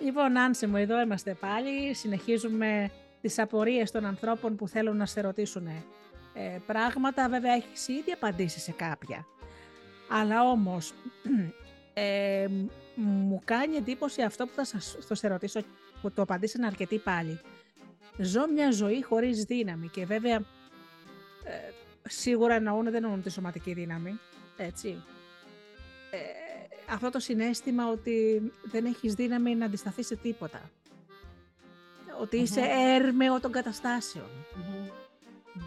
Λοιπόν, Άνση μου, εδώ είμαστε πάλι. Συνεχίζουμε τις απορίες των ανθρώπων που θέλουν να σε ρωτήσουν ε, πράγματα. Βέβαια, έχεις ήδη απαντήσει σε κάποια. Αλλά όμως, ε, μου κάνει εντύπωση αυτό που θα σας το σε ρωτήσω, που το απαντήσανε αρκετοί πάλι. Ζω μια ζωή χωρίς δύναμη και βέβαια ε, σίγουρα εννοούν, δεν εννοούν τη σωματική δύναμη, έτσι. Ε, αυτό το συνέστημα ότι δεν έχεις δύναμη να αντισταθείς σε τίποτα. Ότι είσαι έρμεο των καταστασεων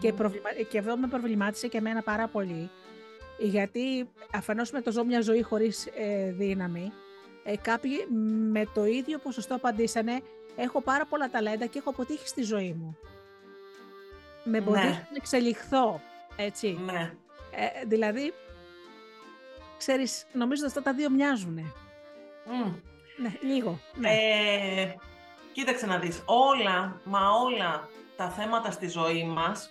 Και, προβλημα... και εδώ με προβλημάτισε και εμένα πάρα πολύ, γιατί αφενός με το ζω μια ζωή χωρίς ε, δύναμη, ε, κάποιοι με το ίδιο ποσοστό απαντήσανε έχω πάρα πολλά ταλέντα και έχω αποτύχει στη ζωή μου. Με μπορεί ναι. να εξελιχθώ, έτσι. Ναι. Ε, δηλαδή, ξέρεις, νομίζω ότι αυτά τα δύο μοιάζουν. Ναι, λίγο. Ναι. Ε, κοίταξε να δεις, όλα, μα όλα τα θέματα στη ζωή μας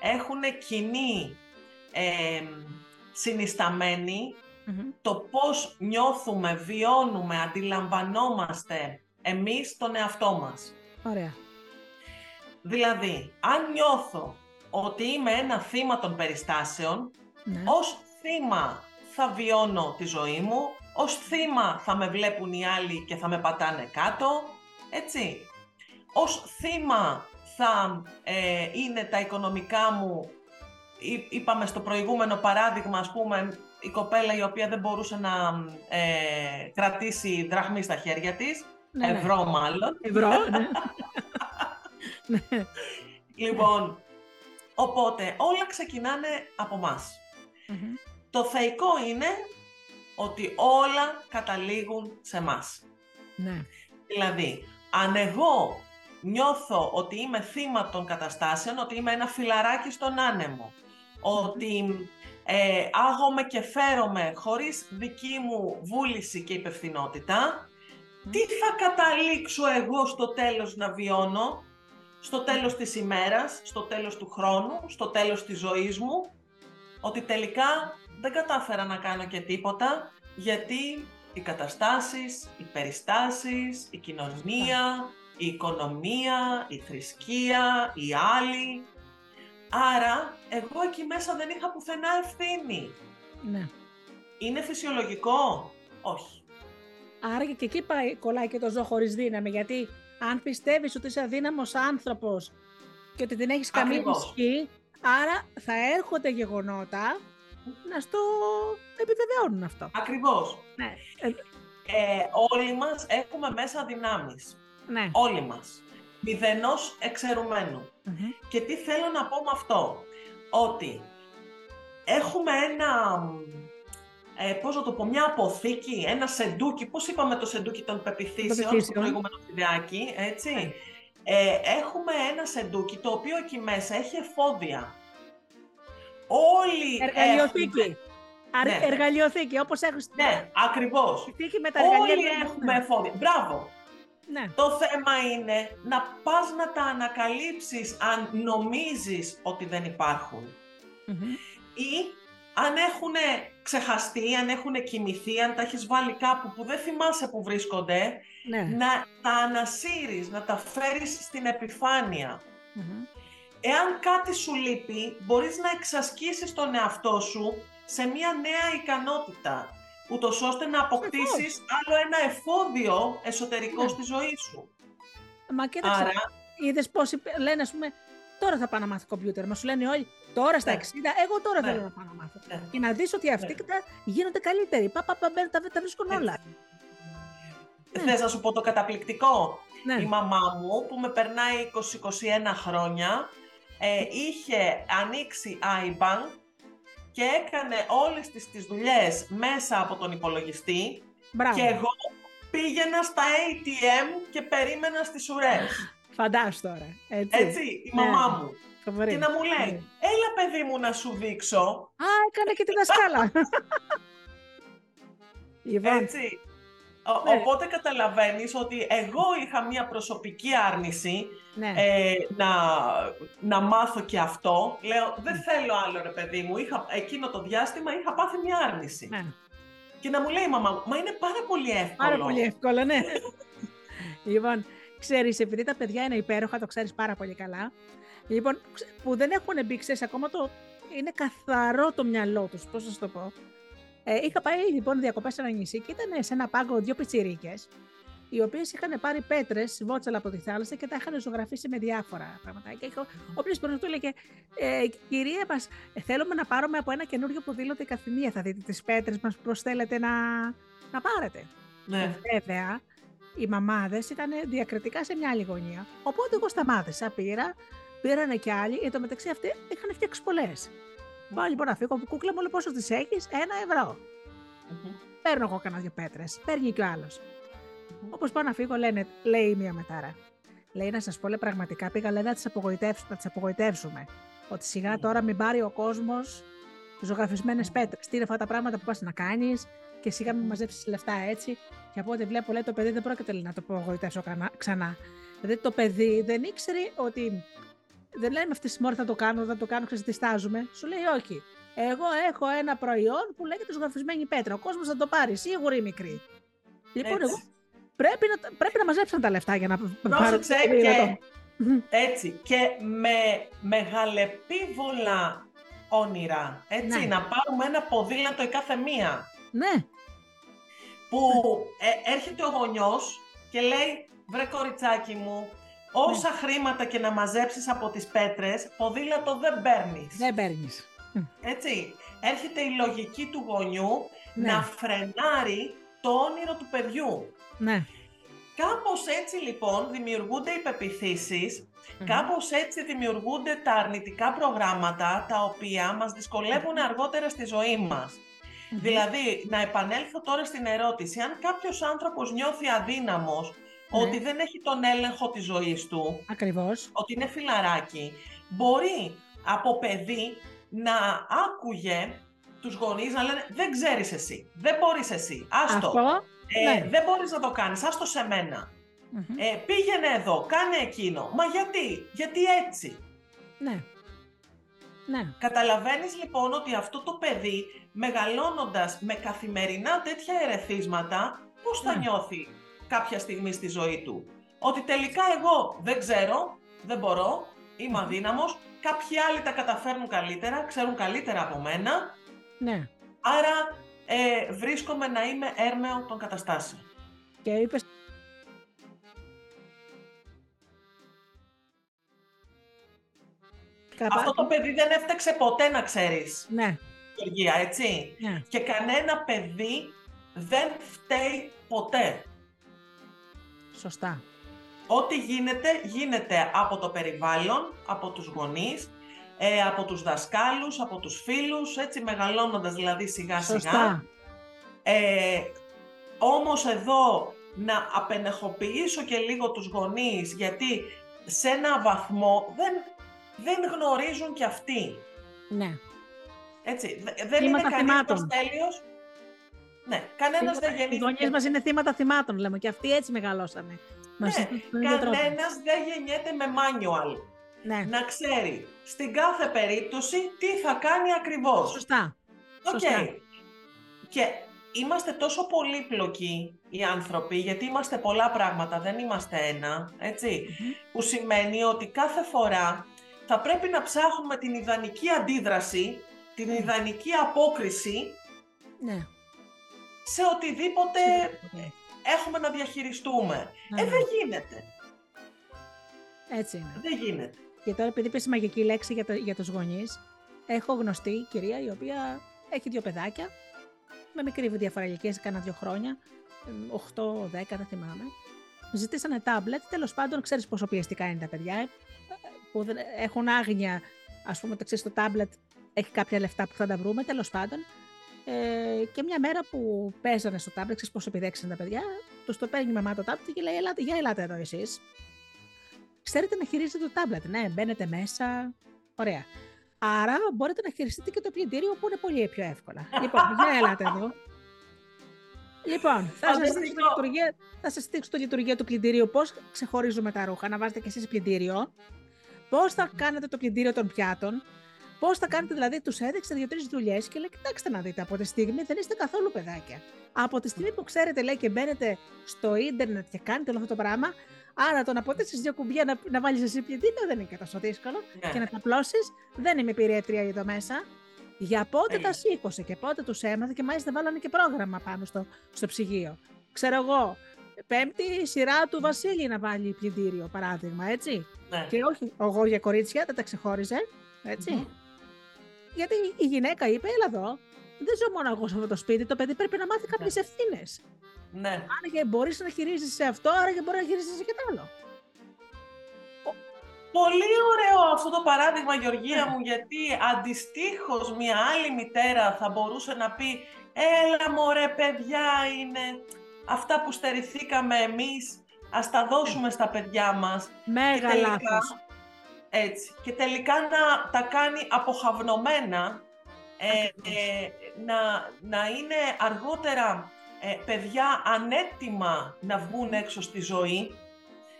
έχουν κοινή ε, συνισταμένη το πώς νιώθουμε, βιώνουμε, αντιλαμβανόμαστε εμείς τον εαυτό μας. Ωραία. Δηλαδή, αν νιώθω ότι είμαι ένα θύμα των περιστάσεων, ναι. ως θύμα θα βιώνω τη ζωή μου, ως θύμα θα με βλέπουν οι άλλοι και θα με πατάνε κάτω, έτσι. Ως θύμα θα ε, είναι τα οικονομικά μου, είπαμε στο προηγούμενο παράδειγμα, ας πούμε, η κοπέλα η οποία δεν μπορούσε να ε, κρατήσει δραχμή στα χέρια της, ναι, ναι. ευρώ μάλλον. Ευρώ, ναι. ναι. λοιπόν, οπότε όλα ξεκινάνε από μας. Το θεϊκό είναι ότι όλα καταλήγουν σε μας. Ναι. Δηλαδή, αν εγώ νιώθω ότι είμαι θύμα των καταστάσεων, ότι είμαι ένα φιλαράκι στον άνεμο, ότι ε, άγομαι και φέρομαι χωρίς δική μου βούληση και υπευθυνότητα, τι θα καταλήξω εγώ στο τέλος να βιώνω, στο τέλος της ημέρας, στο τέλος του χρόνου, στο τέλος της ζωής μου, ότι τελικά δεν κατάφερα να κάνω και τίποτα, γιατί οι καταστάσεις, οι περιστάσεις, η κοινωνία, η οικονομία, η θρησκεία, οι άλλοι. Άρα, εγώ εκεί μέσα δεν είχα πουθενά ευθύνη. Ναι. Είναι φυσιολογικό; Όχι. Άρα και εκεί πάει, κολλάει και το ζω χωρίς δύναμη, γιατί αν πιστεύεις ότι είσαι αδύναμος άνθρωπος και ότι δεν έχεις καμία ισχύ, άρα θα έρχονται γεγονότα να στο επιβεβαιώνουν αυτό. Ακριβώς. Ναι. Ε, όλοι μας έχουμε μέσα δυνάμεις. Ναι. Όλοι μας. Μηδενός Και τι θέλω να πω με αυτό; Ότι έχουμε ένα, ε, πώς να το πω, μια αποθήκη, ένα σεντούκι. Πώς είπαμε το σεντούκι των πεπιθήσεων στο προηγούμενο βιντεάκι, έτσι. Ναι. Ε, έχουμε ένα σεντούκι το οποίο εκεί μέσα έχει εφόδια. Όλοι Εργαλειοθήκη. Έχουμε... Ναι. Εργαλειοθήκη, όπως έχουν στην Ναι, ακριβώς. με τα Όλοι έχουμε εφόδια. Μπράβο. Ναι. Το θέμα είναι να πας να τα ανακαλύψεις αν νομίζεις ότι δεν υπαρχουν Ή αν έχουν ξεχαστεί, αν έχουν κοιμηθεί, αν τα έχεις βάλει κάπου που δεν θυμάσαι που βρίσκονται, ναι. να τα ανασύρεις, να τα φέρεις στην επιφανεια Εάν κάτι σου λείπει, μπορείς να εξασκήσεις τον εαυτό σου σε μια νέα ικανότητα, ούτως ώστε να αποκτήσεις άλλο ένα εφόδιο εσωτερικό ναι. στη ζωή σου. Μα κοίταξε, Άρα... είδες πώς λένε, ας πούμε, τώρα θα πάω να μάθω κομπιούτερ. Μα σου λένε όλοι, τώρα στα 60, ναι. εγώ τώρα ναι. θέλω να πάω να μάθω. Ναι. Και να δεις ότι αυτοί γίνονται καλύτεροι. Πα, πα, πα, τα, τα βρίσκουν όλα. Θες να σου πω το καταπληκτικό. Η μαμά μου που με περνάει 20-21 χρόνια ε, είχε ανοίξει iBank και έκανε όλες τις, τις δουλειές μέσα από τον υπολογιστή Μπράβο. και εγώ πήγαινα στα ATM και περίμενα στις ουρές. Φαντάσου τώρα. Έτσι, έτσι η ναι. μαμά μου. Και να μου λέει, ναι. έλα παιδί μου να σου δείξω. Α, έκανε και τη δασκάλα. έτσι. Ναι. Οπότε καταλαβαίνεις ότι εγώ είχα μία προσωπική άρνηση ναι. ε, να, να μάθω και αυτό. Λέω, δεν θέλω άλλο ρε παιδί μου. Είχα, εκείνο το διάστημα είχα πάθει μία άρνηση. Ναι. Και να μου λέει η μαμά μα είναι πάρα πολύ εύκολο. Πάρα πολύ εύκολο, ναι. Λοιπόν, ξέρεις, επειδή τα παιδιά είναι υπέροχα, το ξέρεις πάρα πολύ καλά. Λοιπόν, που δεν έχουν μπει, ξέρεις, ακόμα το. Είναι καθαρό το μυαλό τους, πώς να σου το πω. Ε, είχα πάει λοιπόν διακοπές σε ένα νησί και ήταν σε ένα πάγκο δύο πιτσιρίκες, οι οποίες είχαν πάρει πέτρες, βότσαλα από τη θάλασσα και τα είχαν ζωγραφίσει με διάφορα πράγματα. Και όποιο μπορεί του έλεγε, ε, Κυρία μας, ε, θέλουμε να πάρουμε από ένα καινούριο ποδήλατο η καθημεία. Θα δείτε τις πέτρες μας που θέλετε να, να πάρετε. Ναι. Βέβαια, οι μαμάδες ήταν διακριτικά σε μια άλλη γωνία. Οπότε εγώ σταμάτησα, πήρα, πήρανε κι άλλοι. Εν τω μεταξύ αυτοί είχαν φτιάξει πολλές. Πάω λοιπόν να φύγω, κούκλα μου λέει πόσο τις έχεις, ένα ευρώ. Παίρνω εγώ κανένα δύο πέτρες. Παίρνει κι ο άλλος. Mm-hmm. Όπως πάω να φύγω, λένε, λέει η μία μετάρα. Λέει να σας πω, λέει, πραγματικά πήγα λέει, να τις απογοητεύσουμε, απογοητεύσουμε. Ότι σιγά τώρα μην πάρει ο κόσμος ζωγραφισμένες πέτρες. Τι είναι αυτά τα πράγματα που πας να κάνεις και σιγά μην μαζέψεις λεφτά έτσι. Και από ό,τι βλέπω, λέει, το παιδί δεν πρόκειται λέει, να το απογοητεύσω ξανά. Δηλαδή το παιδί δεν ήξερε ότι δεν λέμε αυτή τη μόρφη θα το κάνω, θα το κάνω, ξεστιστάζουμε. Σου λέει όχι. Εγώ έχω ένα προϊόν που λέγεται ζωγραφισμένη πέτρα. Ο κόσμος θα το πάρει, σίγουρη ή μικρή. Λοιπόν, εγώ πρέπει να, πρέπει να μαζέψουν τα λεφτά για να πάρουν και έτσι και με μεγαλεπίβολα όνειρα, έτσι, ναι. να πάρουμε ένα ποδήλατο η κάθε μία. Ναι. Που ε, έρχεται ο γονιός και λέει, βρε κοριτσάκι μου, Όσα ναι. χρήματα και να μαζέψεις από τις πέτρες, ποδήλατο δεν παίρνεις. Δεν παίρνεις. Έτσι, έρχεται η λογική του γονιού ναι. να φρενάρει το όνειρο του παιδιού. Ναι. Κάπως έτσι λοιπόν δημιουργούνται οι πεπιθήσεις, κάπως έτσι δημιουργούνται τα αρνητικά προγράμματα τα οποία μας δυσκολεύουν αργότερα στη ζωή μας. Δηλαδή, να επανέλθω τώρα στην ερώτηση, αν κάποιος άνθρωπος νιώθει αδύναμος ναι. Ότι δεν έχει τον έλεγχο της ζωής του, Ακριβώς. ότι είναι φιλαράκι, μπορεί από παιδί να άκουγε τους γονείς να λένε «Δεν ξέρεις εσύ, δεν μπορείς εσύ, άστο, Αυτό, ε, ναι. δεν μπορείς να το κάνεις, άστο σε μενα ε, πήγαινε εδώ, κάνε εκείνο». Μα γιατί, γιατί έτσι. Ναι. Ναι. Καταλαβαίνεις λοιπόν ότι αυτό το παιδί μεγαλώνοντας με καθημερινά τέτοια ερεθίσματα, πώς θα ναι. νιώθει; Κάποια στιγμή στη ζωή του. Ότι τελικά εγώ δεν ξέρω, δεν μπορώ, είμαι αδύναμος, κάποιοι άλλοι τα καταφέρνουν καλύτερα, ξέρουν καλύτερα από μένα. Ναι. Άρα ε, βρίσκομαι να είμαι έρμεο των καταστάσεων. Και είπες Αυτό το παιδί δεν έφταξε ποτέ να ξέρεις. Ναι. Γεωργία, έτσι. Ναι. Και κανένα παιδί δεν φταίει ποτέ. Σωστά. Ό,τι γίνεται, γίνεται από το περιβάλλον, από τους γονείς, ε, από τους δασκάλους, από τους φίλους, έτσι μεγαλώνοντας δηλαδή σιγά σιγά. Ε, όμως εδώ να απενεχοποιήσω και λίγο τους γονείς, γιατί σε ένα βαθμό δεν, δεν γνωρίζουν κι αυτοί. Ναι. Έτσι, δεν είναι κανένας τέλειος. Ναι, κανένας δεν γεννήθηκε. Οι γονείς μας είναι θύματα θυμάτων, λέμε, και αυτοί έτσι μεγαλώσανε. Ναι, κανένας δεν γεννιέται με manual. Ναι. Να ξέρει στην κάθε περίπτωση τι θα κάνει ακριβώς. Σωστά. Okay. Και είμαστε τόσο πολύπλοκοι οι άνθρωποι, γιατί είμαστε πολλά πράγματα, δεν είμαστε ένα, που σημαίνει ότι κάθε φορά θα πρέπει να ψάχνουμε την ιδανική αντίδραση, την ιδανική απόκριση ναι. Σε οτιδήποτε έχουμε να διαχειριστούμε. Ε, δεν γίνεται. Έτσι είναι. Δεν γίνεται. Και τώρα επειδή είπες μαγική λέξη για, το, για τους γονείς, έχω γνωστή κυρία η οποία έχει δύο παιδάκια, με μικρή διαφορά ηλικίας, κάνα δύο χρόνια, 8-10 δεν θυμάμαι. Ζητήσανε τάμπλετ, τέλος πάντων ξέρεις πόσο πιεστικά είναι τα παιδιά, ε, που έχουν άγνοια, ας πούμε, το ξέρεις το τάμπλετ έχει κάποια λεφτά που θα τα βρούμε, τέλος πάντων. Ε, και μια μέρα που παίζανε στο τάμπλετ, ξέρεις πόσο επιδέξαν τα παιδιά, τους το παίρνει η μαμά το τάμπλετ και λέει: Ελάτε, για ελάτε εδώ εσείς. Ξέρετε να χειρίζετε το τάμπλετ, ναι, μπαίνετε μέσα. Ωραία. Άρα μπορείτε να χειριστείτε και το πλυντήριο που είναι πολύ πιο εύκολα. λοιπόν, για ελάτε εδώ. Λοιπόν, θα σας δείξω, το λειτουργία, θα σας δείξω το λειτουργία του πλυντηρίου, πώς ξεχωρίζουμε τα ρούχα, να βάζετε και εσείς πλυντήριο, πώς θα κάνετε το πλυντήριο των πιάτων, Πώς θα κάνετε, δηλαδή, τους έδειξε δύο-τρεις δουλειές και λέει: Κοιτάξτε να δείτε, από τη στιγμή δεν είστε καθόλου παιδάκια. Από τη στιγμή που ξέρετε, λέει, και μπαίνετε στο ίντερνετ και κάνετε όλο αυτό το πράγμα, άρα το να ποτέ δύο κουμπιά να, να βάλεις εσύ πλυντήριο δεν είναι και τόσο δύσκολο. Ναι. Και να τα απλώσεις, δεν είμαι πυρέτρια εδώ μέσα. Για πότε τα σήκωσε και πότε τους έμαθε και μάλιστα βάλανε και πρόγραμμα πάνω στο, στο ψυγείο. Ξέρω εγώ, πέμπτη σειρά του Βασίλη να βάλει πλυντήριο, παράδειγμα, έτσι. Ναι. Και όχι, εγώ για κορίτσια δεν τα ξεχώριζε, Γιατί η γυναίκα είπε, έλα εδώ, δεν ζω μόνο εγώ σε αυτό το σπίτι, το παιδί πρέπει να μάθει κάποιες ναι. ευθύνες. Ναι. Άρα και μπορείς να χειρίζεσαι αυτό, άρα και μπορεί να χειρίζεσαι και το άλλο. Πολύ ωραίο αυτό το παράδειγμα, Γεωργία μου, γιατί αντιστοίχως μια άλλη μητέρα θα μπορούσε να πει «Έλα μωρέ παιδιά, είναι αυτά που στερηθήκαμε εμείς, ας τα δώσουμε στα παιδιά μας». Μέγα και τελικά, Έτσι. Και τελικά να τα κάνει αποχαυνομένα, ε, ε, να, να είναι αργότερα ε, παιδιά ανέτοιμα να βγουν έξω στη ζωή,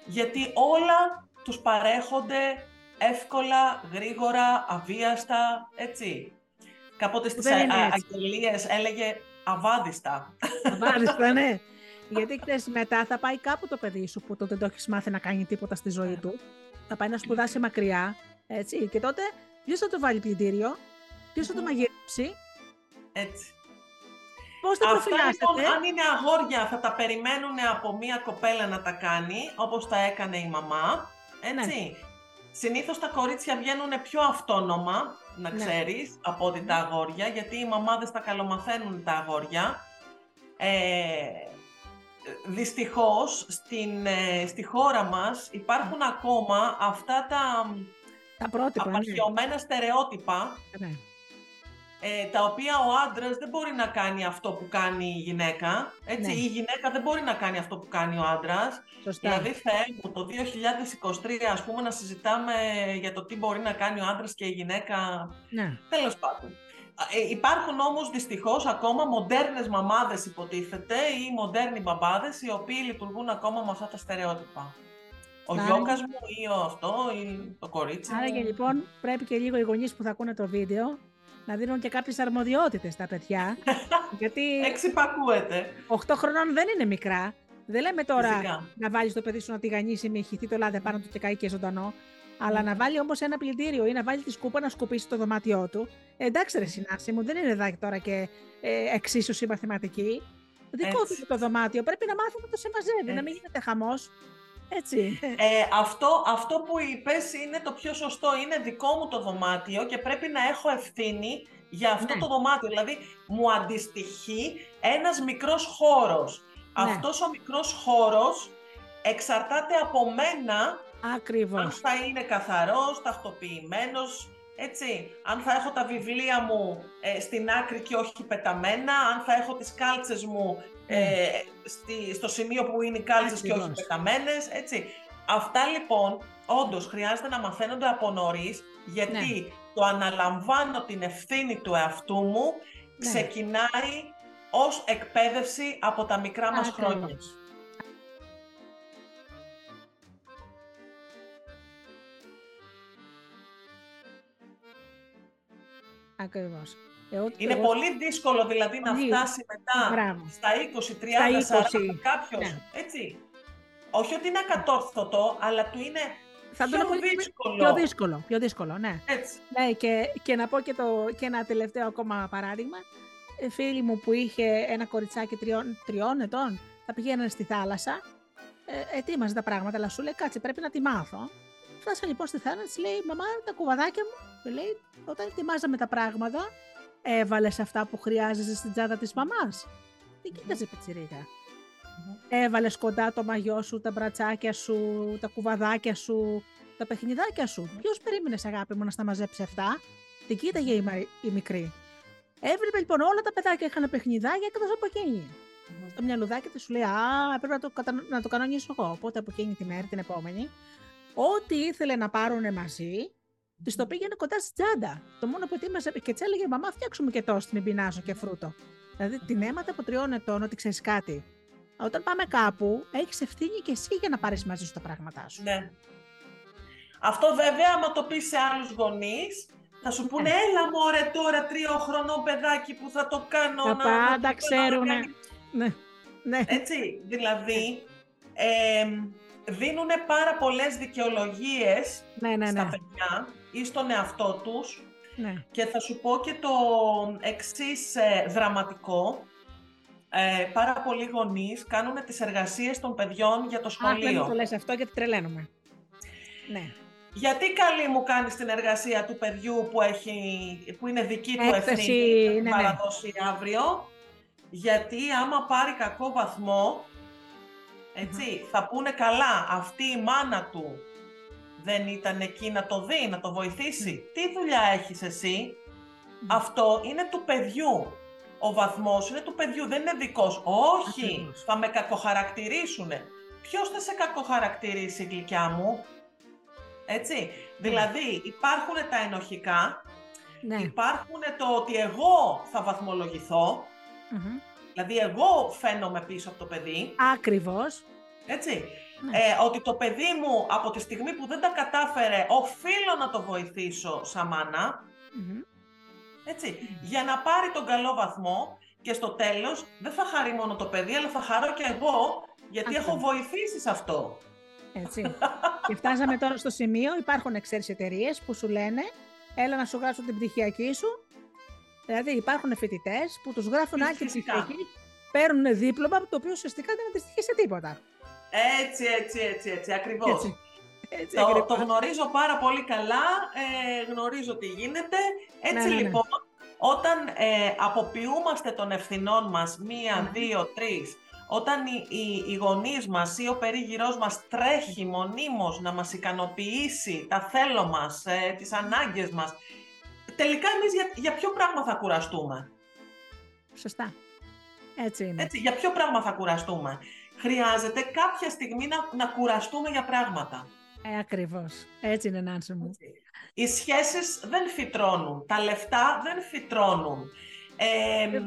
γιατί όλα τους παρέχονται εύκολα, γρήγορα, αβίαστα, έτσι. Κάποτε στις αγγελίες έλεγε αβάδιστα. Αβάδιστα, ναι. Γιατί ξέρεις, μετά θα πάει κάπου το παιδί σου που τότε δεν το έχεις μάθει να κάνει τίποτα στη ζωή του. Θα πάει να σπουδάσει μακριά, έτσι. Και τότε ποιος θα το βάλει πλυντήριο, ποιος θα το μαγειρέψει; Έτσι. Πώς θα Αυτά λοιπόν, αν είναι αγόρια, θα τα περιμένουν από μία κοπέλα να τα κάνει, όπως τα έκανε η μαμά. Έτσι. Ναι. Συνήθως τα κορίτσια βγαίνουν πιο αυτόνομα, να ναι. ξέρεις, από ότι τα αγόρια, γιατί οι μαμάδες τα καλομαθαίνουν τα αγόρια. Ε, δυστυχώς, στην, ε, στη χώρα μας υπάρχουν ακόμα αυτά τα, τα πρότυπα, ναι. απαρχαιωμένα στερεότυπα, ναι ε, τα οποία ο άντρας δεν μπορεί να κάνει αυτό που κάνει η γυναίκα. Έτσι, ναι. η γυναίκα δεν μπορεί να κάνει αυτό που κάνει ο άντρας. Δηλαδή, Θεέ μου, το 2023, ας πούμε, να συζητάμε για το τι μπορεί να κάνει ο άντρας και η γυναίκα. Ναι. Τέλος πάντων. Ε, υπάρχουν όμως δυστυχώς ακόμα μοντέρνες μαμάδες υποτίθεται ή μοντέρνοι μπαμπάδες οι οποίοι λειτουργούν ακόμα με αυτά τα στερεότυπα. Ο γιόκας μου ή ο αυτό ή το κορίτσι Άρα και λοιπόν πρέπει και λίγο οι γονείς που θα ακούνε το βίντεο να δίνουν και κάποιες αρμοδιότητες στα παιδιά. γιατί Εξυπακούεται. 8 χρονών δεν είναι μικρά. Δεν λέμε τώρα να βάλεις το παιδί σου να τη γανίσει με ηχηθεί το λάδι πάνω του και καεί και ζωντανό. Αλλά να βάλει όμως ένα πλυντήριο ή να βάλει τη σκούπα να σκουπίσει το δωμάτιό του. Ε, εντάξει, ρε συνάση μου, δεν είναι εδώ τώρα και ε, εξίσωση μαθηματική. Δικό του το δωμάτιο. Πρέπει να μάθουμε το σε μαζεύει, να μην γίνεται χαμός. Έτσι. Ε, αυτό, αυτό που είπες είναι το πιο σωστό. Είναι δικό μου το δωμάτιο και πρέπει να έχω ευθύνη για αυτό ναι. το δωμάτιο. Δηλαδή, μου αντιστοιχεί ένας μικρός χώρος. Ναι. Αυτός ο μικρός χώρος εξαρτάται από μένα Ακριβώς. αν θα είναι καθαρός, ταυτοποιημένος, έτσι. Αν θα έχω τα βιβλία μου ε, στην άκρη και όχι πεταμένα, αν θα έχω τις κάλτσες μου ε, στη, στο σημείο που είναι οι κάλτσες και όχι πεταμένες, έτσι. Αυτά λοιπόν, όντως, χρειάζεται να μαθαίνονται από νωρίς, γιατί ναι. το αναλαμβάνω την ευθύνη του εαυτού μου, ναι. ξεκινάει ως εκπαίδευση από τα μικρά μας χρόνια. Ακριβώς. Είναι πολύ δύσκολο δηλαδή να φτάσει μετά στα 20, 30, 40 κάποιος. Ναι. Έτσι. Όχι ότι είναι ακατόρθωτο, αλλά του είναι θα πιο το δύσκολο. Πιο δύσκολο, πιο δύσκολο, ναι. Έτσι. Ναι, και, και να πω και, το, και ένα τελευταίο ακόμα παράδειγμα. Ε, φίλη μου που είχε ένα κοριτσάκι τριών, τριών ετών, θα πηγαίνανε στη θάλασσα, ε, ετοίμαζε τα πράγματα, αλλά σου λέει κάτσε πρέπει να τη μάθω. Φτάσα λοιπόν στη θάλασσα, λέει μαμά τα κουβαδάκια μου, λέει όταν ετοιμάζαμε τα πράγματα, έβαλες αυτά που χρειάζεσαι στην τσάντα της μαμάς. Τι κοίταζε πετσιρίκα. Έβαλες κοντά το μαγιό σου, τα μπρατσάκια σου, τα κουβαδάκια σου, τα παιχνιδάκια σου. Ποιος περίμενες, αγάπη μου, να στα μαζέψει αυτά; Την κοίταγε η, η μικρή. Έβλεπε λοιπόν όλα τα παιδάκια είχαν παιχνιδάκια εκτό από εκείνη. Mm-hmm. Το μυαλουδάκι της σου λέει: Α, πρέπει να το, να το κανονίσω εγώ. Οπότε από εκείνη τη μέρα, την επόμενη, ό,τι ήθελε να πάρουν μαζί, Της το πήγαινε κοντά στη τσάντα. Το μόνο που ετοίμαζε και της έλεγε: Μαμά, φτιάξουμε και τόσο την πεινάζω και φρούτο. Δηλαδή την αίματα από τριών ετών ότι ξέρεις κάτι. Όταν πάμε κάπου, έχεις ευθύνη και εσύ για να πάρεις μαζί σου τα πράγματά σου. Ναι. Αυτό βέβαια, άμα το πεις σε άλλους γονείς, Θα σου πούνε, έλα μωρέ τώρα τρία χρονών παιδάκι που θα το κάνω. Τα πάντα ξέρουν. Ναι. ναι. Έτσι, δηλαδή, ε, δίνουν πάρα πολλές δικαιολογίες ναι, ναι, στα ναι. παιδιά ή στον εαυτό τους ναι. και θα σου πω και το εξής ε, δραματικό. Ε, πάρα πολλοί γονείς κάνουν τις εργασίες των παιδιών για το σχολείο. Αχ, το λες αυτό γιατί τρελαίνουμε. Ναι. Γιατί καλή μου κάνεις την εργασία του παιδιού που, έχει, που είναι δική του Έκθεση, ευθύνη και θα την ναι, ναι. παραδώσει αύριο; Γιατί άμα πάρει κακό βαθμό, έτσι, θα πούνε καλά, αυτή η μάνα του δεν ήταν εκεί να το δει, να το βοηθήσει. Τι δουλειά έχεις εσύ; Αυτό είναι του παιδιού. Ο βαθμός είναι του παιδιού, δεν είναι δικός. Όχι, Ακριβώς. θα με κακοχαρακτηρίσουνε. Ποιος θα σε κακοχαρακτηρίσει, γλυκιά μου; Έτσι, δηλαδή υπάρχουν τα ενοχικά, Ναι. υπάρχουν το ότι εγώ θα βαθμολογηθώ, Μμμ. Δηλαδή εγώ φαίνομαι πίσω από το παιδί, Ακριβώς. έτσι. Ναι. Ε, ότι το παιδί μου από τη στιγμή που δεν τα κατάφερε, οφείλω να το βοηθήσω σαν μάνα, Μμμ. έτσι, για να πάρει τον καλό βαθμό και στο τέλος δεν θα χαρεί μόνο το παιδί, αλλά θα χαρώ και εγώ, γιατί Αυτό. έχω βοηθήσει σε αυτό. Έτσι. και φτάσαμε τώρα στο σημείο, υπάρχουν ξέρεις εταιρείες που σου λένε έλα να σου γράψω την πτυχιακή σου. Δηλαδή υπάρχουν φοιτητές που τους γράφουν άλλη την Φυσικά. πτυχιακή, παίρνουν δίπλωμα το οποίο ουσιαστικά δεν αντιστοιχεί σε τίποτα. Έτσι, έτσι, έτσι, έτσι, ακριβώς. Έτσι. Έτσι, Το, ακριβώς. το γνωρίζω πάρα πολύ καλά, ε, γνωρίζω τι γίνεται. Έτσι Ναι, ναι, ναι. λοιπόν, όταν ε, αποποιούμαστε των ευθυνών μας, μία, Ναι. δύο, τρεις, όταν οι, οι, οι γονείς μας ή ο περίγυρός μας τρέχει μονίμως να μας ικανοποιήσει τα θέλω μας, ε, τις ανάγκες μας, τελικά εμείς για, για ποιο πράγμα θα κουραστούμε; Σωστά. Έτσι είναι. Έτσι, για ποιο πράγμα θα κουραστούμε; Χρειάζεται κάποια στιγμή να, να κουραστούμε για πράγματα. Ε, ακριβώς. Έτσι είναι, Νάνση μου. Έτσι. Οι σχέσεις δεν φυτρώνουν, τα λεφτά δεν φυτρώνουν, ε,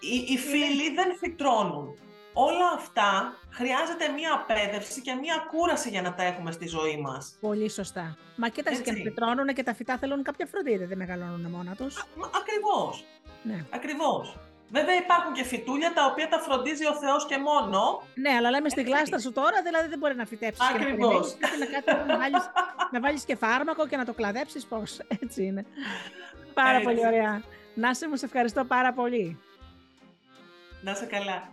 οι, οι φίλοι δεν φυτρώνουν. Όλα αυτά χρειάζεται μία απέδευση και μία κούραση για να τα έχουμε στη ζωή μας. Πολύ σωστά. Μα κοίταξε και να Έτσι. φυτρώνουν και τα φυτά θέλουν κάποια φροντίδα, δεν μεγαλώνουν μόνα τους. Μα, ακριβώς, Ναι. ακριβώς. Βέβαια υπάρχουν και φυτούλια τα οποία τα φροντίζει ο Θεός και μόνο. Ναι, αλλά λέμε στη Έτσι. γλάστα σου τώρα, δηλαδή δεν μπορεί να φυτέψεις. Ακριβώς. Και να, κάτι, να, βάλεις, να βάλεις και φάρμακο και να το κλαδέψεις πώς. Έτσι είναι. Πάρα Έτσι. πολύ ωραία. Νάση μου, σε ευχαριστώ πάρα πολύ. Να σε καλά.